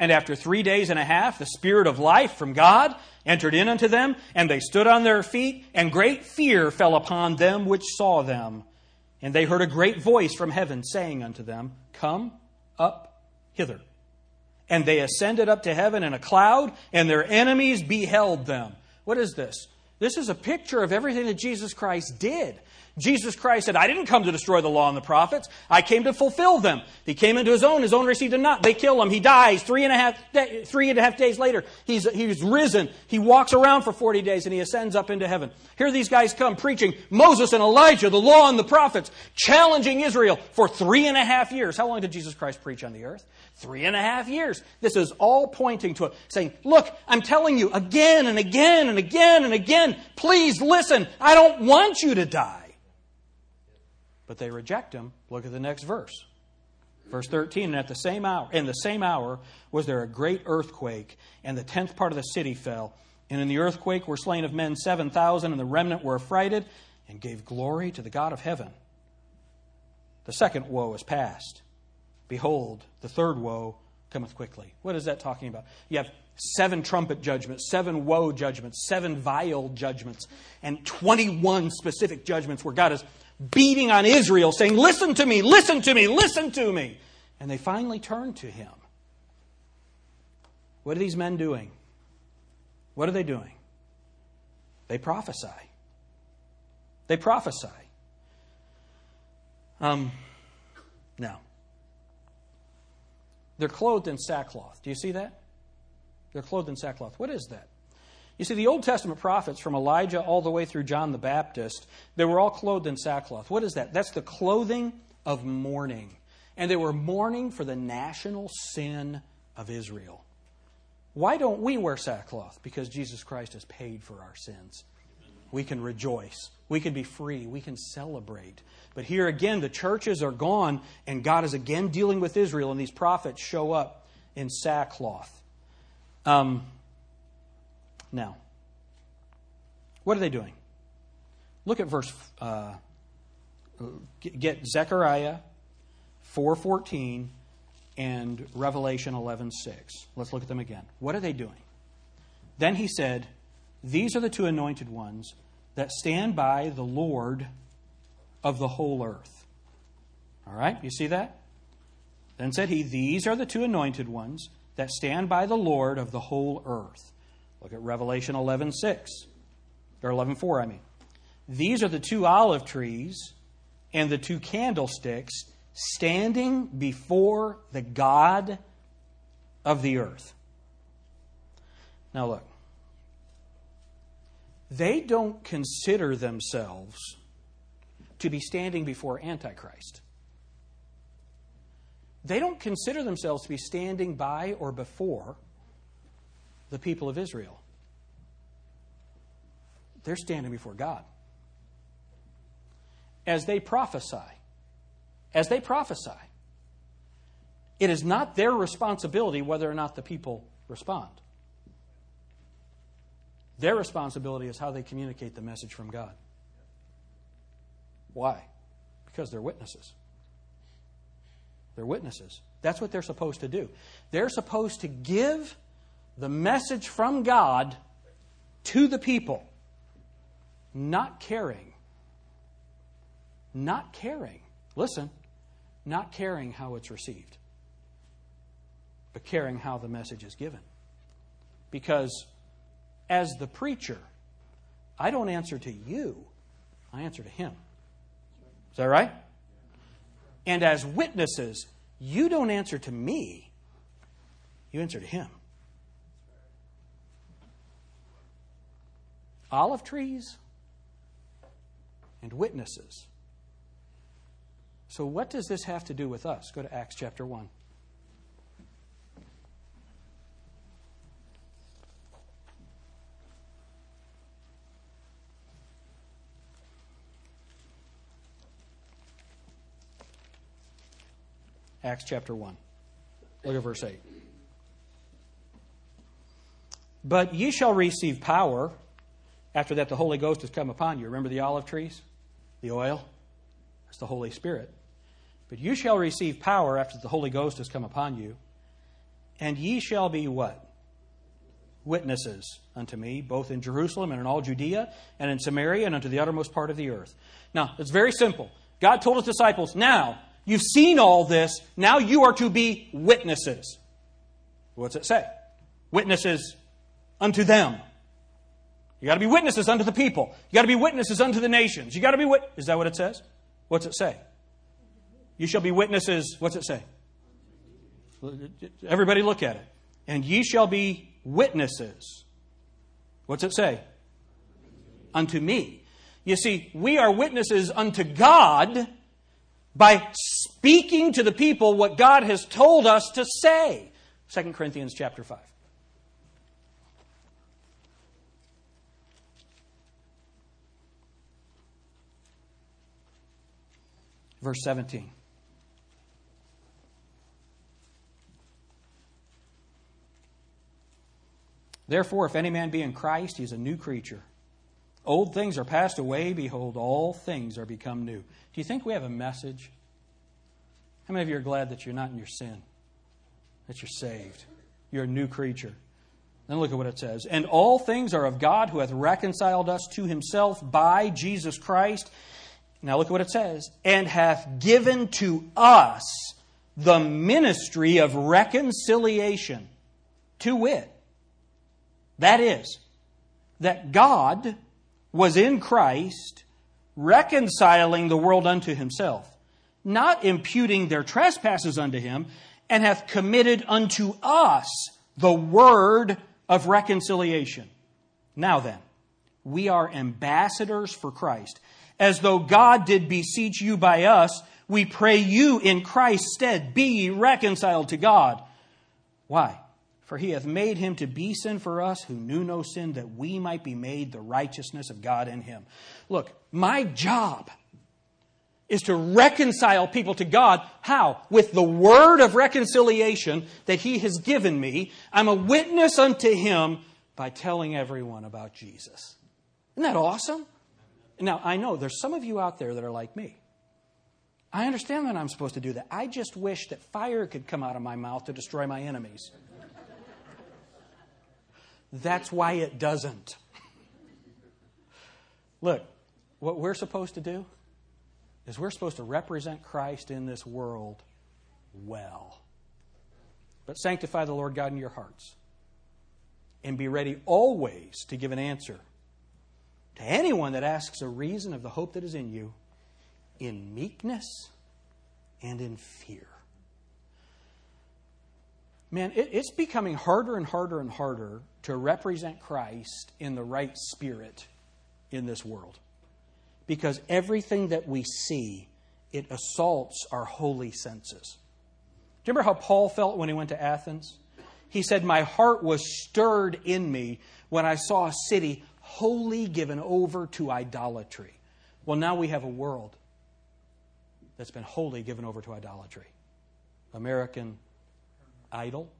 And after three days and a half, the Spirit of life from God entered in unto them, and they stood on their feet, and great fear fell upon them which saw them. And they heard a great voice from heaven saying unto them, Come up hither. And they ascended up to heaven in a cloud, and their enemies beheld them. What is this? This is a picture of everything that Jesus Christ did. Jesus Christ said, I didn't come to destroy the law and the prophets. I came to fulfill them. He came into his own. His own received him not. They kill him. He dies. Three and a half, day, three and a half days later, he's, he's risen. He walks around for 40 days and he ascends up into heaven. Here these guys come preaching Moses and Elijah, the law and the prophets, challenging Israel for three and a half years. How long did Jesus Christ preach on the earth? Three and a half years. This is all pointing to it, saying, Look, I'm telling you again and again and again and again, please listen. I don't want you to die. But they reject him. Look at the next verse. Verse 13, and at the same hour, in the same hour was there a great earthquake, and the tenth part of the city fell. And in the earthquake were slain of men seven thousand, and the remnant were affrighted, and gave glory to the God of heaven. The second woe is past. Behold, the third woe cometh quickly. What is that talking about? You have seven trumpet judgments, seven woe judgments, seven vial judgments, and 21 specific judgments where God is beating on Israel, saying, Listen to me, listen to me, listen to me. And they finally turn to him. What are these men doing? What are they doing? They prophesy. They prophesy. Um, now, they're clothed in sackcloth. Do you see that? They're clothed in sackcloth. What is that? You see, the Old Testament prophets, from Elijah all the way through John the Baptist, they were all clothed in sackcloth. What is that? That's the clothing of mourning. And they were mourning for the national sin of Israel. Why don't we wear sackcloth? Because Jesus Christ has paid for our sins. We can rejoice. We can be free. We can celebrate. But here again, the churches are gone, and God is again dealing with Israel, and these prophets show up in sackcloth. Um, now, what are they doing? Look at verse. Uh, get Zechariah 4:14 and Revelation 11:6. Let's look at them again. What are they doing? Then he said, "These are the two anointed ones that stand by the Lord of the whole earth." All right? You see that? Then said he, "These are the two anointed ones that stand by the Lord of the whole earth." Look at Revelation 11:6 or 11:4, I mean. These are the two olive trees and the two candlesticks standing before the God of the earth. Now, look, they don't consider themselves to be standing before Antichrist. They don't consider themselves to be standing by or before the people of Israel. They're standing before God. As they prophesy, as they prophesy, it is not their responsibility whether or not the people respond. Their responsibility is how they communicate the message from God. Why? Because they're witnesses. They're witnesses. That's what they're supposed to do. They're supposed to give the message from God to the people, not caring, not caring, listen, not caring how it's received, but caring how the message is given. Because as the preacher, I don't answer to you, I answer to him. Is that right? And as witnesses, you don't answer to me, you answer to him. Olive trees and witnesses. So, what does this have to do with us? Go to Acts chapter 1. Acts chapter 1. Look at verse 8. But ye shall receive power. After that, the Holy Ghost has come upon you. Remember the olive trees? The oil? That's the Holy Spirit. But you shall receive power after the Holy Ghost has come upon you. And ye shall be what? Witnesses unto me, both in Jerusalem and in all Judea and in Samaria and unto the uttermost part of the earth. Now, it's very simple. God told his disciples, now, you've seen all this, now you are to be witnesses. What's it say? Witnesses unto them. You got to be witnesses unto the people. You got to be witnesses unto the nations. You got to be wit- Is that what it says? What's it say? You shall be witnesses. What's it say? Everybody look at it. And ye shall be witnesses. What's it say? Unto me. You see, we are witnesses unto God by speaking to the people what God has told us to say. 2 Corinthians chapter 5. Verse 17. Therefore, if any man be in Christ, he is a new creature. Old things are passed away. Behold, all things are become new. Do you think we have a message? How many of you are glad that you're not in your sin? That you're saved? You're a new creature. Then look at what it says. And all things are of God who hath reconciled us to himself by Jesus Christ. Now look at what it says. And hath given to us the ministry of reconciliation. To wit, that is, that God was in Christ reconciling the world unto himself, not imputing their trespasses unto him, and hath committed unto us the word of reconciliation. Now then, we are ambassadors for Christ. As though God did beseech you by us, we pray you in Christ's stead, be ye reconciled to God. Why? For he hath made him to be sin for us who knew no sin, that we might be made the righteousness of God in him. Look, my job is to reconcile people to God. How? With the word of reconciliation that he has given me. I'm a witness unto him by telling everyone about Jesus. Isn't that awesome? Now, I know there's some of you out there that are like me. I understand that I'm supposed to do that. I just wish that fire could come out of my mouth to destroy my enemies. That's why it doesn't. Look, what we're supposed to do is we're supposed to represent Christ in this world well. But sanctify the Lord God in your hearts. And be ready always to give an answer to anyone that asks a reason of the hope that is in you in meekness and in fear. Man, it, it's becoming harder and harder and harder to represent Christ in the right spirit in this world. Because everything that we see, it assaults our holy senses. Do you remember how Paul felt when he went to Athens? He said, My heart was stirred in me when I saw a city wholly given over to idolatry. Well, now we have a world that's been wholly given over to idolatry. American Idol.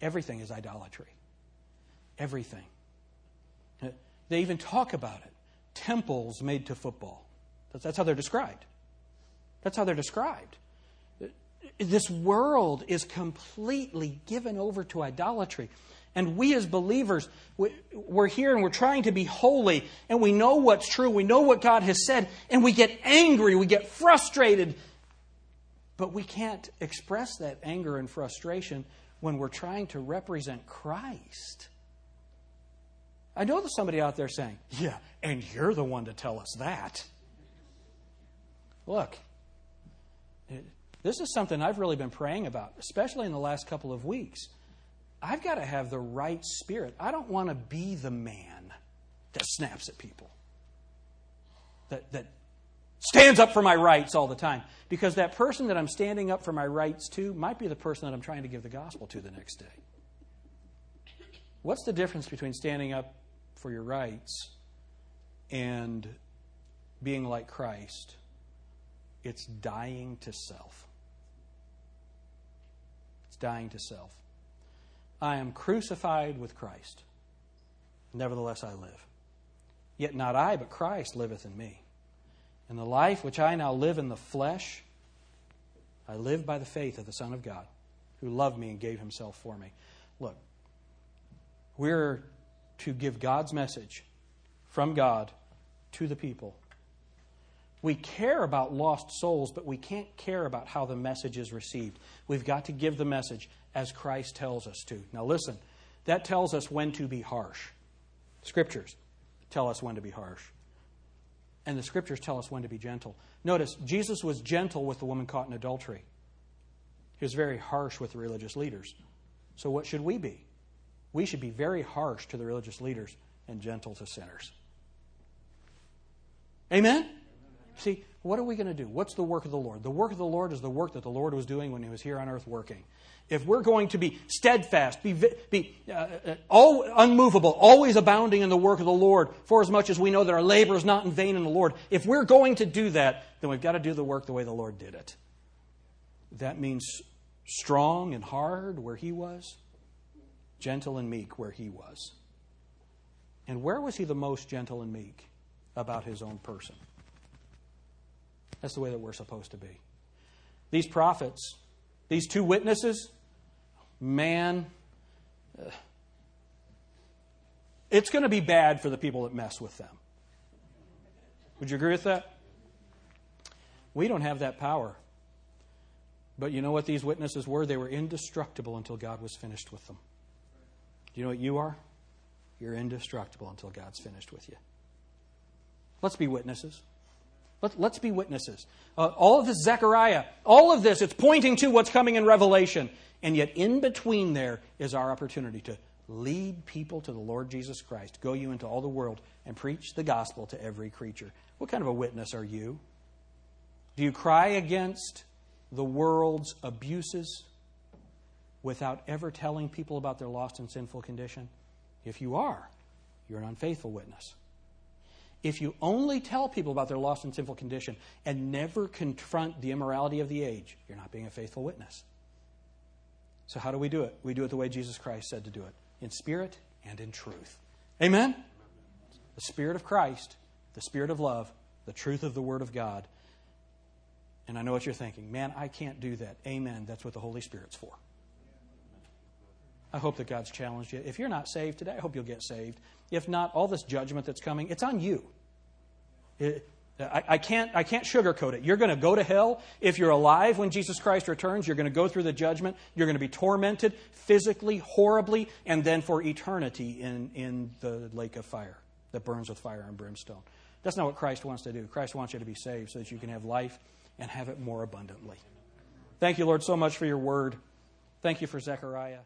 Everything is idolatry. Everything. They even talk about it. Temples made to football. That's how they're described. That's how they're described. This world is completely given over to idolatry. And we as believers, we're here and we're trying to be holy, and we know what's true, we know what God has said, and we get angry, we get frustrated. But we can't express that anger and frustration when we're trying to represent Christ. I know there's somebody out there saying, Yeah, and you're the one to tell us that. Look, this is something I've really been praying about, especially in the last couple of weeks. I've got to have the right spirit. I don't want to be the man that snaps at people, that, that stands up for my rights all the time. Because that person that I'm standing up for my rights to might be the person that I'm trying to give the gospel to the next day. What's the difference between standing up for your rights and being like Christ? It's dying to self. It's dying to self. I am crucified with Christ. Nevertheless, I live. Yet not I, but Christ liveth in me. And the life which I now live in the flesh, I live by the faith of the Son of God, who loved me and gave himself for me. Look, we're to give God's message from God to the people. We care about lost souls, but we can't care about how the message is received. We've got to give the message as Christ tells us to. Now, listen, that tells us when to be harsh. Scriptures tell us when to be harsh. And the scriptures tell us when to be gentle. Notice, Jesus was gentle with the woman caught in adultery. He was very harsh with the religious leaders. So, what should we be? We should be very harsh to the religious leaders and gentle to sinners. Amen? See, what are we going to do? What's the work of the Lord? The work of the Lord is the work that the Lord was doing when he was here on earth working if we're going to be steadfast, be, be uh, uh, all, unmovable, always abounding in the work of the Lord, for as much as we know that our labor is not in vain in the Lord, if we're going to do that, then we've got to do the work the way the Lord did it. That means strong and hard where He was, gentle and meek where He was. And where was He the most gentle and meek? About His own person. That's the way that we're supposed to be. These prophets, these two witnesses, man, uh, it's going to be bad for the people that mess with them. Would you agree with that? We don't have that power. But you know what these witnesses were? They were indestructible until God was finished with them. Do you know what you are? You're indestructible until God's finished with you. Let's be witnesses. Let, us be witnesses. Uh, all of this, Zechariah, all of this, it's pointing to what's coming in Revelation. And yet, in between there is our opportunity to lead people to the Lord Jesus Christ. Go you into all the world and preach the gospel to every creature. What kind of a witness are you? Do you cry against the world's abuses without ever telling people about their lost and sinful condition? If you are, you're an unfaithful witness. If you only tell people about their lost and sinful condition and never confront the immorality of the age, you're not being a faithful witness. So, how do we do it? We do it the way Jesus Christ said to do it in spirit and in truth. Amen? The Spirit of Christ, the Spirit of love, the truth of the Word of God. And I know what you're thinking. Man, I can't do that. Amen. That's what the Holy Spirit's for. I hope that God's challenged you. If you're not saved today, I hope you'll get saved. If not, all this judgment that's coming, it's on you. It, I, I, can't, I can't sugarcoat it. You're going to go to hell. If you're alive when Jesus Christ returns, you're going to go through the judgment. You're going to be tormented physically, horribly, and then for eternity in, in the lake of fire that burns with fire and brimstone. That's not what Christ wants to do. Christ wants you to be saved so that you can have life and have it more abundantly. Thank you, Lord, so much for your word. Thank you for Zechariah.